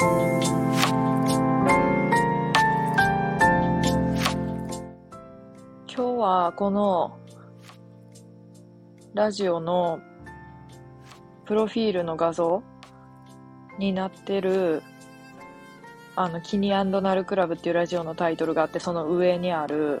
今日はこのラジオのプロフィールの画像になってるあの、キニナルクラブっていうラジオのタイトルがあって、その上にある、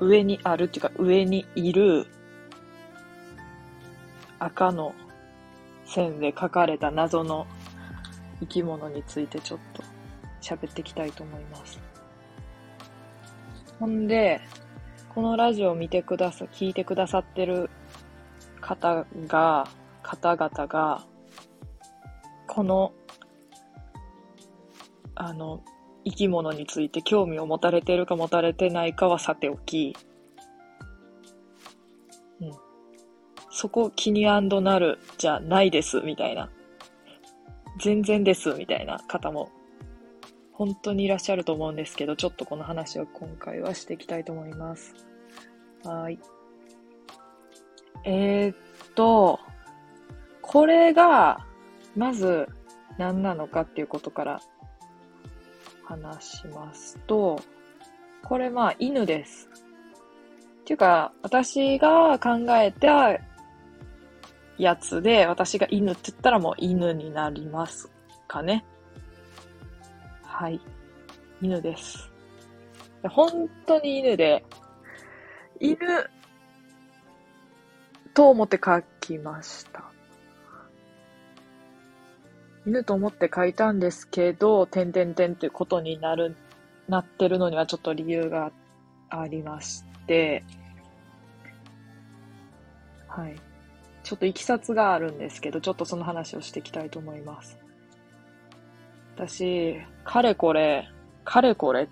上にあるっていうか、上にいる赤の線で書かれた謎の生き物についてちょっと喋っていきたいと思います。ほんで、このラジオを見てくださ、聞いてくださってる方が、方々が、この、あの、生き物について興味を持たれてるか持たれてないかはさておき、うん。そこ気になるじゃないです、みたいな。全然です、みたいな方も、本当にいらっしゃると思うんですけど、ちょっとこの話を今回はしていきたいと思います。はい。えー、っと、これが、まず何なのかっていうことから話しますと、これまあ犬です。っていうか、私が考えたやつで、私が犬って言ったらもう犬になりますかね。はい。犬です。本当に犬で、犬と思って書きました。犬と思って書いたんですけど、点々点っていうことになる、なってるのにはちょっと理由がありまして、はい。ちょっといきさつがあるんですけど、ちょっとその話をしていきたいと思います。私、かれこれ、かれこれ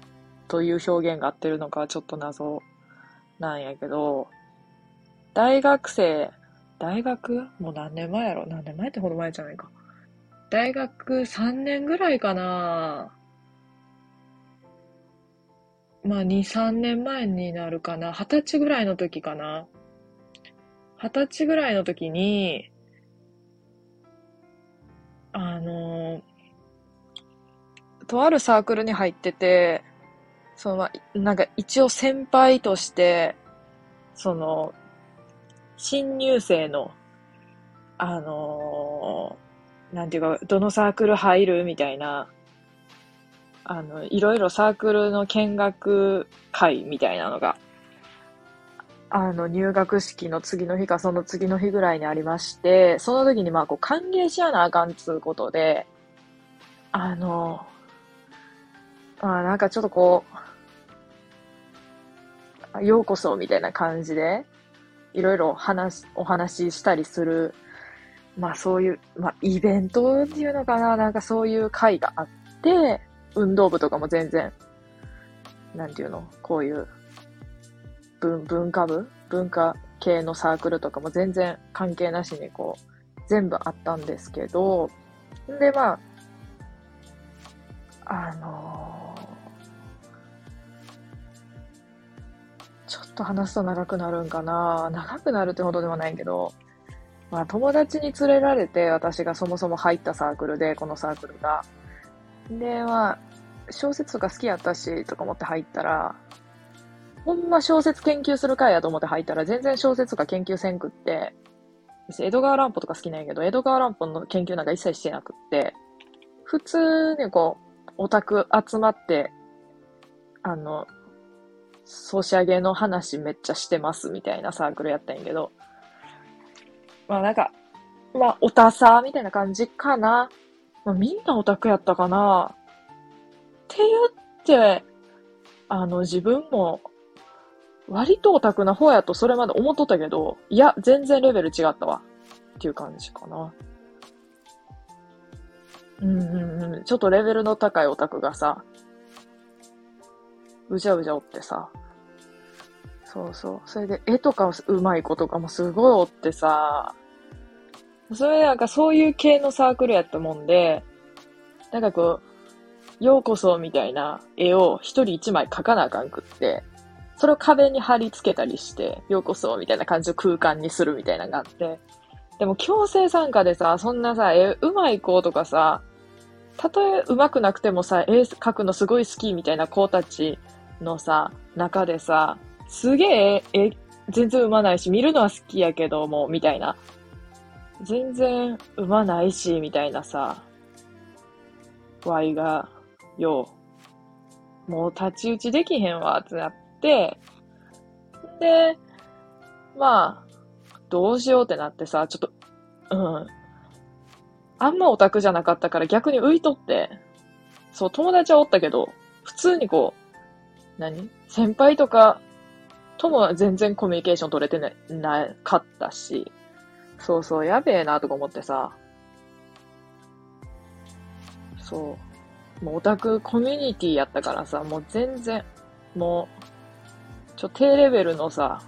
という表現が合ってるのかちょっと謎なんやけど、大学生、大学？もう何年前やろ？何年前ってほど前じゃないか。大学3年ぐらいかなまあ2、3年前になるかな。二十歳ぐらいの時かな。二十歳ぐらいの時に、あの、とあるサークルに入ってて、その、なんか一応先輩として、その、新入生の、あのー、なんていうか、どのサークル入るみたいな、あの、いろいろサークルの見学会みたいなのがあの、入学式の次の日かその次の日ぐらいにありまして、その時にまあ、こう、歓迎しやなあかんつうことで、あの、まあ、なんかちょっとこう、ようこそみたいな感じで、いろいろ話、お話ししたりする、まあそういう、まあイベントっていうのかな、なんかそういう会があって、運動部とかも全然、なんていうの、こういう文、文化部文化系のサークルとかも全然関係なしにこう、全部あったんですけど、で、まあ、あのー、ちょっと話すと長くなるんかな長くなるってほどではないけど、まあ友達に連れられて私がそもそも入ったサークルで、このサークルが。で、まあ、小説とか好きやったし、とか思って入ったら、ほんま小説研究する会やと思って入ったら全然小説とか研究せんくって、江戸川乱歩とか好きなんやけど、江戸川乱歩の研究なんか一切してなくって、普通にこう、オタク集まって、あの、ソシャゲの話めっちゃしてますみたいなサークルやったんやけど、まあなんか、まあオタサーみたいな感じかな。まあみんなオタクやったかな。って言って、あの自分も割とオタクな方やとそれまで思っとったけど、いや、全然レベル違ったわ。っていう感じかな。うんうんうん。ちょっとレベルの高いオタクがさ、うじゃうじゃおってさ、そうそう。それで絵とかうまい子とかもすごいおってさ、それなんかそういう系のサークルやったもんで、なんかこう、ようこそみたいな絵を一人一枚描かなあかんくって、それを壁に貼り付けたりして、ようこそみたいな感じの空間にするみたいなのがあって、でも強制参加でさ、そんなさ、え、うまい子とかさ、たとえ上手くなくてもさ、絵描くのすごい好きみたいな子たちのさ、中でさ、すげえ絵、全然上手ないし、見るのは好きやけども、みたいな。全然上手ないし、みたいなさ、ワイが、よう、もう太刀打ちできへんわ、ってなって、で、まあ、どうしようってなってさ、ちょっと、うん。あんまオタクじゃなかったから逆に浮いとって、そう、友達はおったけど、普通にこう、何？先輩とかとも全然コミュニケーション取れてななかったし、そうそう、やべえなとか思ってさ、そう。もうオタクコミュニティやったからさ、もう全然、もう、ちょ、低レベルのさ、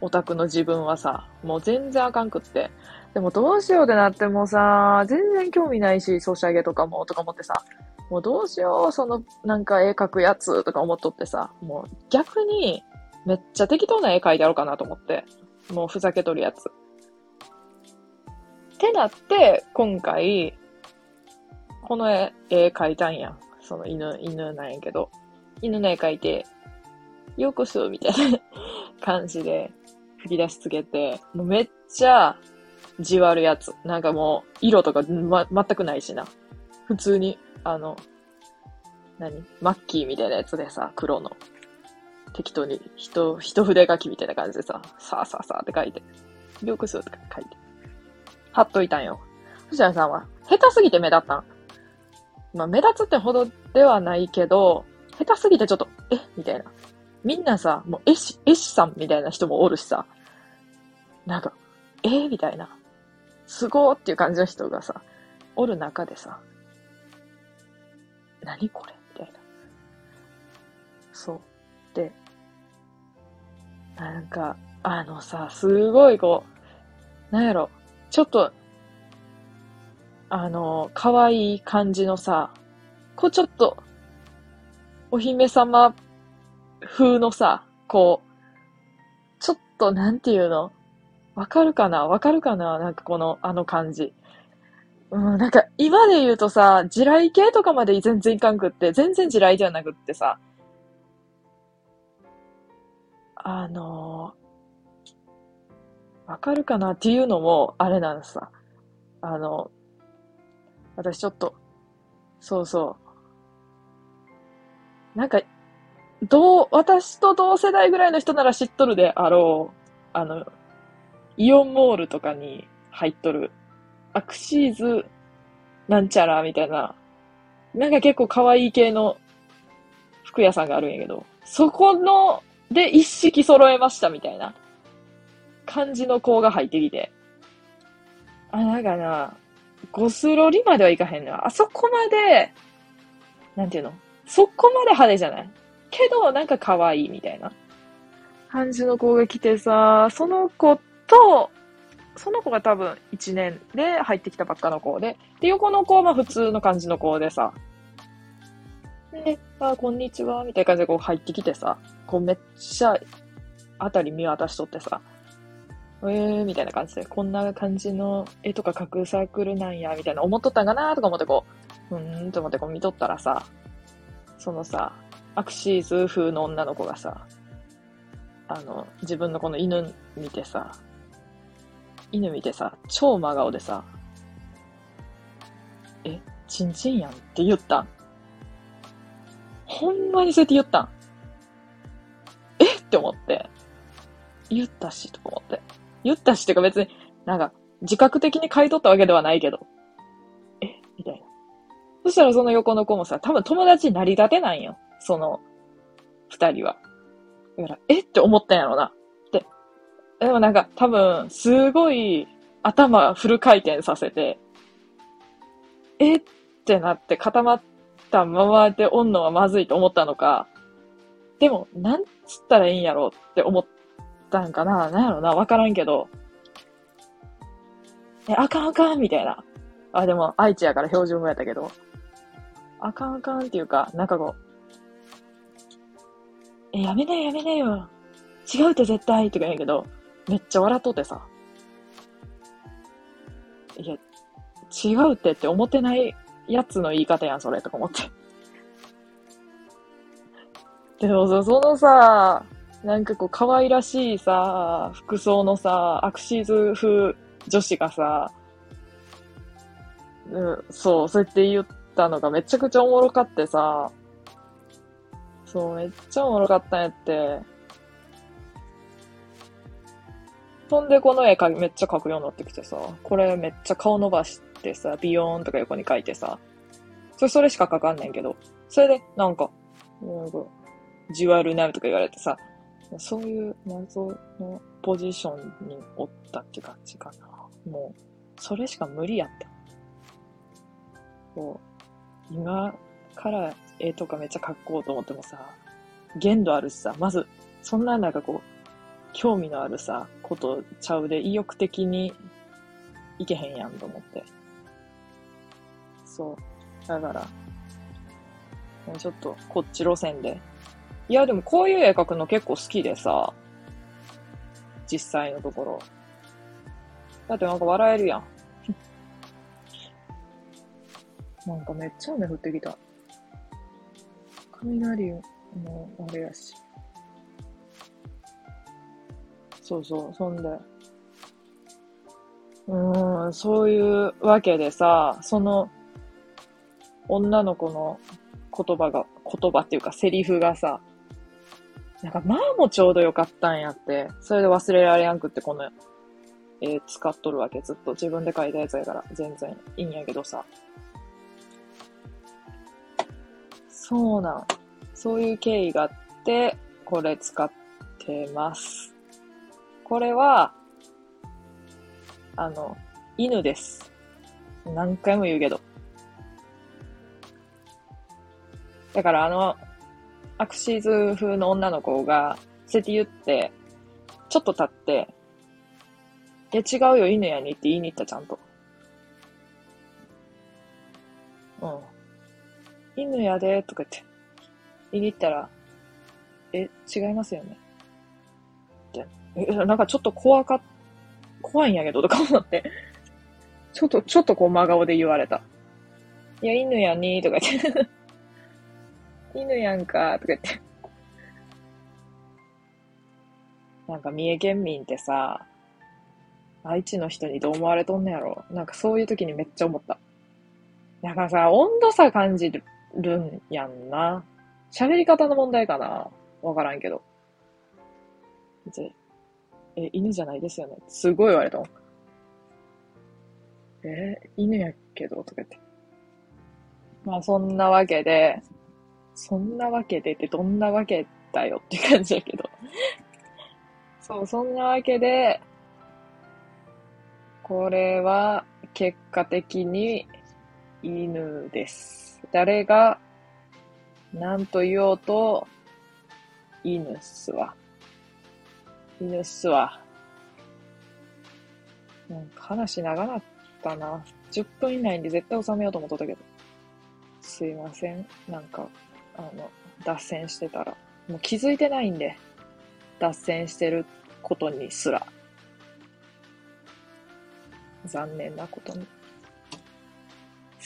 オタクの自分はさ、もう全然あかんくって。でもどうしようってなってもさ、全然興味ないし、ソシャゲとかも、とか思ってさ、もうどうしよう、その、なんか絵描くやつとか思っとってさ、もう逆に、めっちゃ適当な絵描いてやろうかなと思って。もうふざけとるやつ。ってなって、今回、この絵、絵描いたんや。その犬、犬なんやけど。犬の絵描いて、ようこそ、みたいな感じで吹き出しつけて、もうめっちゃじわるやつ。なんかもう、色とか、ま、全くないしな。普通に、あの、何？マッキーみたいなやつでさ、黒の。適当に、人、一筆書きみたいな感じでさ、さあさあさあって書いて、よくするとか書いて、貼っといたんよ。藤谷さんは、下手すぎて目立ったん？まあ、目立つってほどではないけど、下手すぎてちょっと、え？みたいな。みんなさ、もう絵師、絵師さんみたいな人もおるしさ、なんか、えー、みたいな。すごーっていう感じの人がさ、おる中でさ、何これ？みたいな。そう。で、なんか、あのさ、すごいこう、なんやろ、ちょっと、あの、可愛い感じのさ、こうちょっと、お姫様風のさ、こう、ちょっとなんていうの？わかるかな？わかるかな？なんかこの、あの感じ。うん、なんか今で言うとさ、地雷系とかまで全然いかんくって、全然地雷じゃなくってさ、あのわかるかなっていうのも、あれなんさ。あの、私ちょっと、そうそう。なんか、どう、私と同世代ぐらいの人なら知っとるであろう。あの、イオンモールとかに入っとる、アクシーズなんちゃらみたいな、なんか結構可愛い系の服屋さんがあるんやけど、そこの、で一式揃えましたみたいな感じの子が入ってきて。あ、なんかな、ゴスロリまではいかへんな。あそこまで、なんていうの？そこまで派手じゃない？けど、なんか可愛いみたいな。感じの子が来てさ、その子と、その子が多分1年で入ってきたばっかの子で、で、横の子はまあ普通の感じの子でさ、で、あ、こんにちは、みたいな感じでこう入ってきてさ、こうめっちゃ、あたり見渡しとってさ、えー、みたいな感じで、こんな感じの絵とか描くサークルなんや、みたいな思っとったんかなとか思ってこう、うーんと思ってこう見とったらさ、そのさ、アクシーズ風の女の子がさ、あの、自分のこの犬見てさ、犬見てさ、超真顔でさ、え、チンチンやんって言ったん。ほんまにそうやって言ったん。え？って思って。言ったし、とか思って。言ったし、ってか別に、なんか、自覚的に買い取ったわけではないけど。え？みたいな。そしたらその横の子もさ、多分友達になりたてなんよ。その、二人は。だから、え？って思ったんやろな。ってでもなんか多分、すごい頭フル回転させて、え？ってなって固まったままでおんのはまずいと思ったのか、でも、なんつったらいいんやろうって思ったんかななんやろなわからんけど、え、あかんあかんみたいな。あ、でも、愛知やから標準語やったけど、あかんあかんっていうか、なんかこう、え、やめなよやめなよ。違うって絶対とか言うけど、めっちゃ笑っとってさ。いや、違うってって思ってないやつの言い方やん、それ、とか思って。でもさ、そのさ、なんかこう、可愛らしいさ、服装のさ、アクシーズ風女子がさ、うん、そう、そうやって言ったのがめちゃくちゃおもろかってさ、そう、めっちゃおもろかったんやって。そんでこの絵かめっちゃ描くようになってきてさ、これめっちゃ顔伸ばしてさ、ビヨーンとか横に描いてさ、それそれしか描かんねんけど、それでなんか、なんか、じわるなるとか言われてさ、そういう謎のポジションにおったって感じかな。もう、それしか無理やった。こう、今から絵とかめっちゃ描こうと思ってもさ、限度あるしさ、まず、そんななんかこう、興味のあるさ、ことちゃうで意欲的にいけへんやんと思って。そう。だから、もうちょっとこっち路線でいや、でもこういう絵描くの結構好きでさ、実際のところ。だってなんか笑えるやん。なんかめっちゃ雨降ってきた。雷もあれやし。そうそう、そんで。うん、そういうわけでさ、その、女の子の言葉が、言葉っていうかセリフがさ、なんか、まあもちょうどよかったんやって。それで忘れられやんくってこの、えー、使っとるわけ。ずっと自分で書いたやつやから全然いいんやけどさ。そうなん。そういう経緯があって、これ使ってます。これは、あの、犬です。何回も言うけど。だからあの、アクシーズ風の女の子が、そうやって言って、ちょっと経って、いや違うよ、犬やにって言いに行った、ちゃんと。うん。犬やで、とか言って。言いに行ったら、え、違いますよね。って。え、なんかちょっと怖か、怖いんやけど、とか思って。ちょっと、ちょっとこう真顔で言われた。いや、犬やに、とか言って犬やんか、とか言って。なんか三重県民ってさ、愛知の人にどう思われとんねやろ。なんかそういう時にめっちゃ思った。だからさ、温度差感じるるんやんな。喋り方の問題かなわからんけど。え、犬じゃないですよね。すごい言われたもん。え犬やけど、とか言って。まあそんなわけで、そんなわけでってどんなわけだよって感じだけどそう、そんなわけで、これは結果的に犬です。誰が何と言おうと犬っすわ。犬っすわ。なんか話長なったな。10分以内に絶対収めようと思っとったけど。すいません。なんか、あの、脱線してたら。もう気づいてないんで、脱線してることにすら。残念なことに。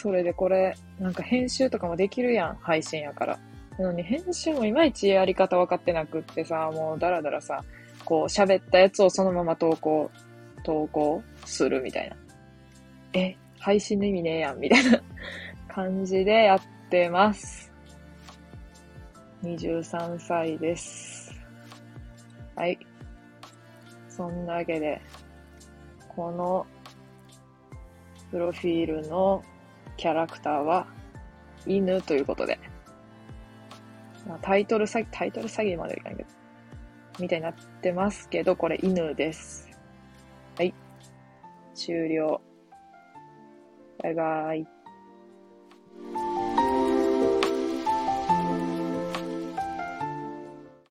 それでこれ、なんか編集とかもできるやん、配信やから。なのに編集もいまいちやり方分かってなくってさ、もうだらだらさ、こう喋ったやつをそのまま投稿、投稿するみたいな。え、配信の意味ねえやん、みたいな感じでやってます。23歳です。はい。そんなわけで、このプロフィールのキャラクターは犬ということで、まあ、タイトル詐欺、タイトル詐欺までいかないけど、みたいになってますけど、これ犬です。はい。終了。バイバイ。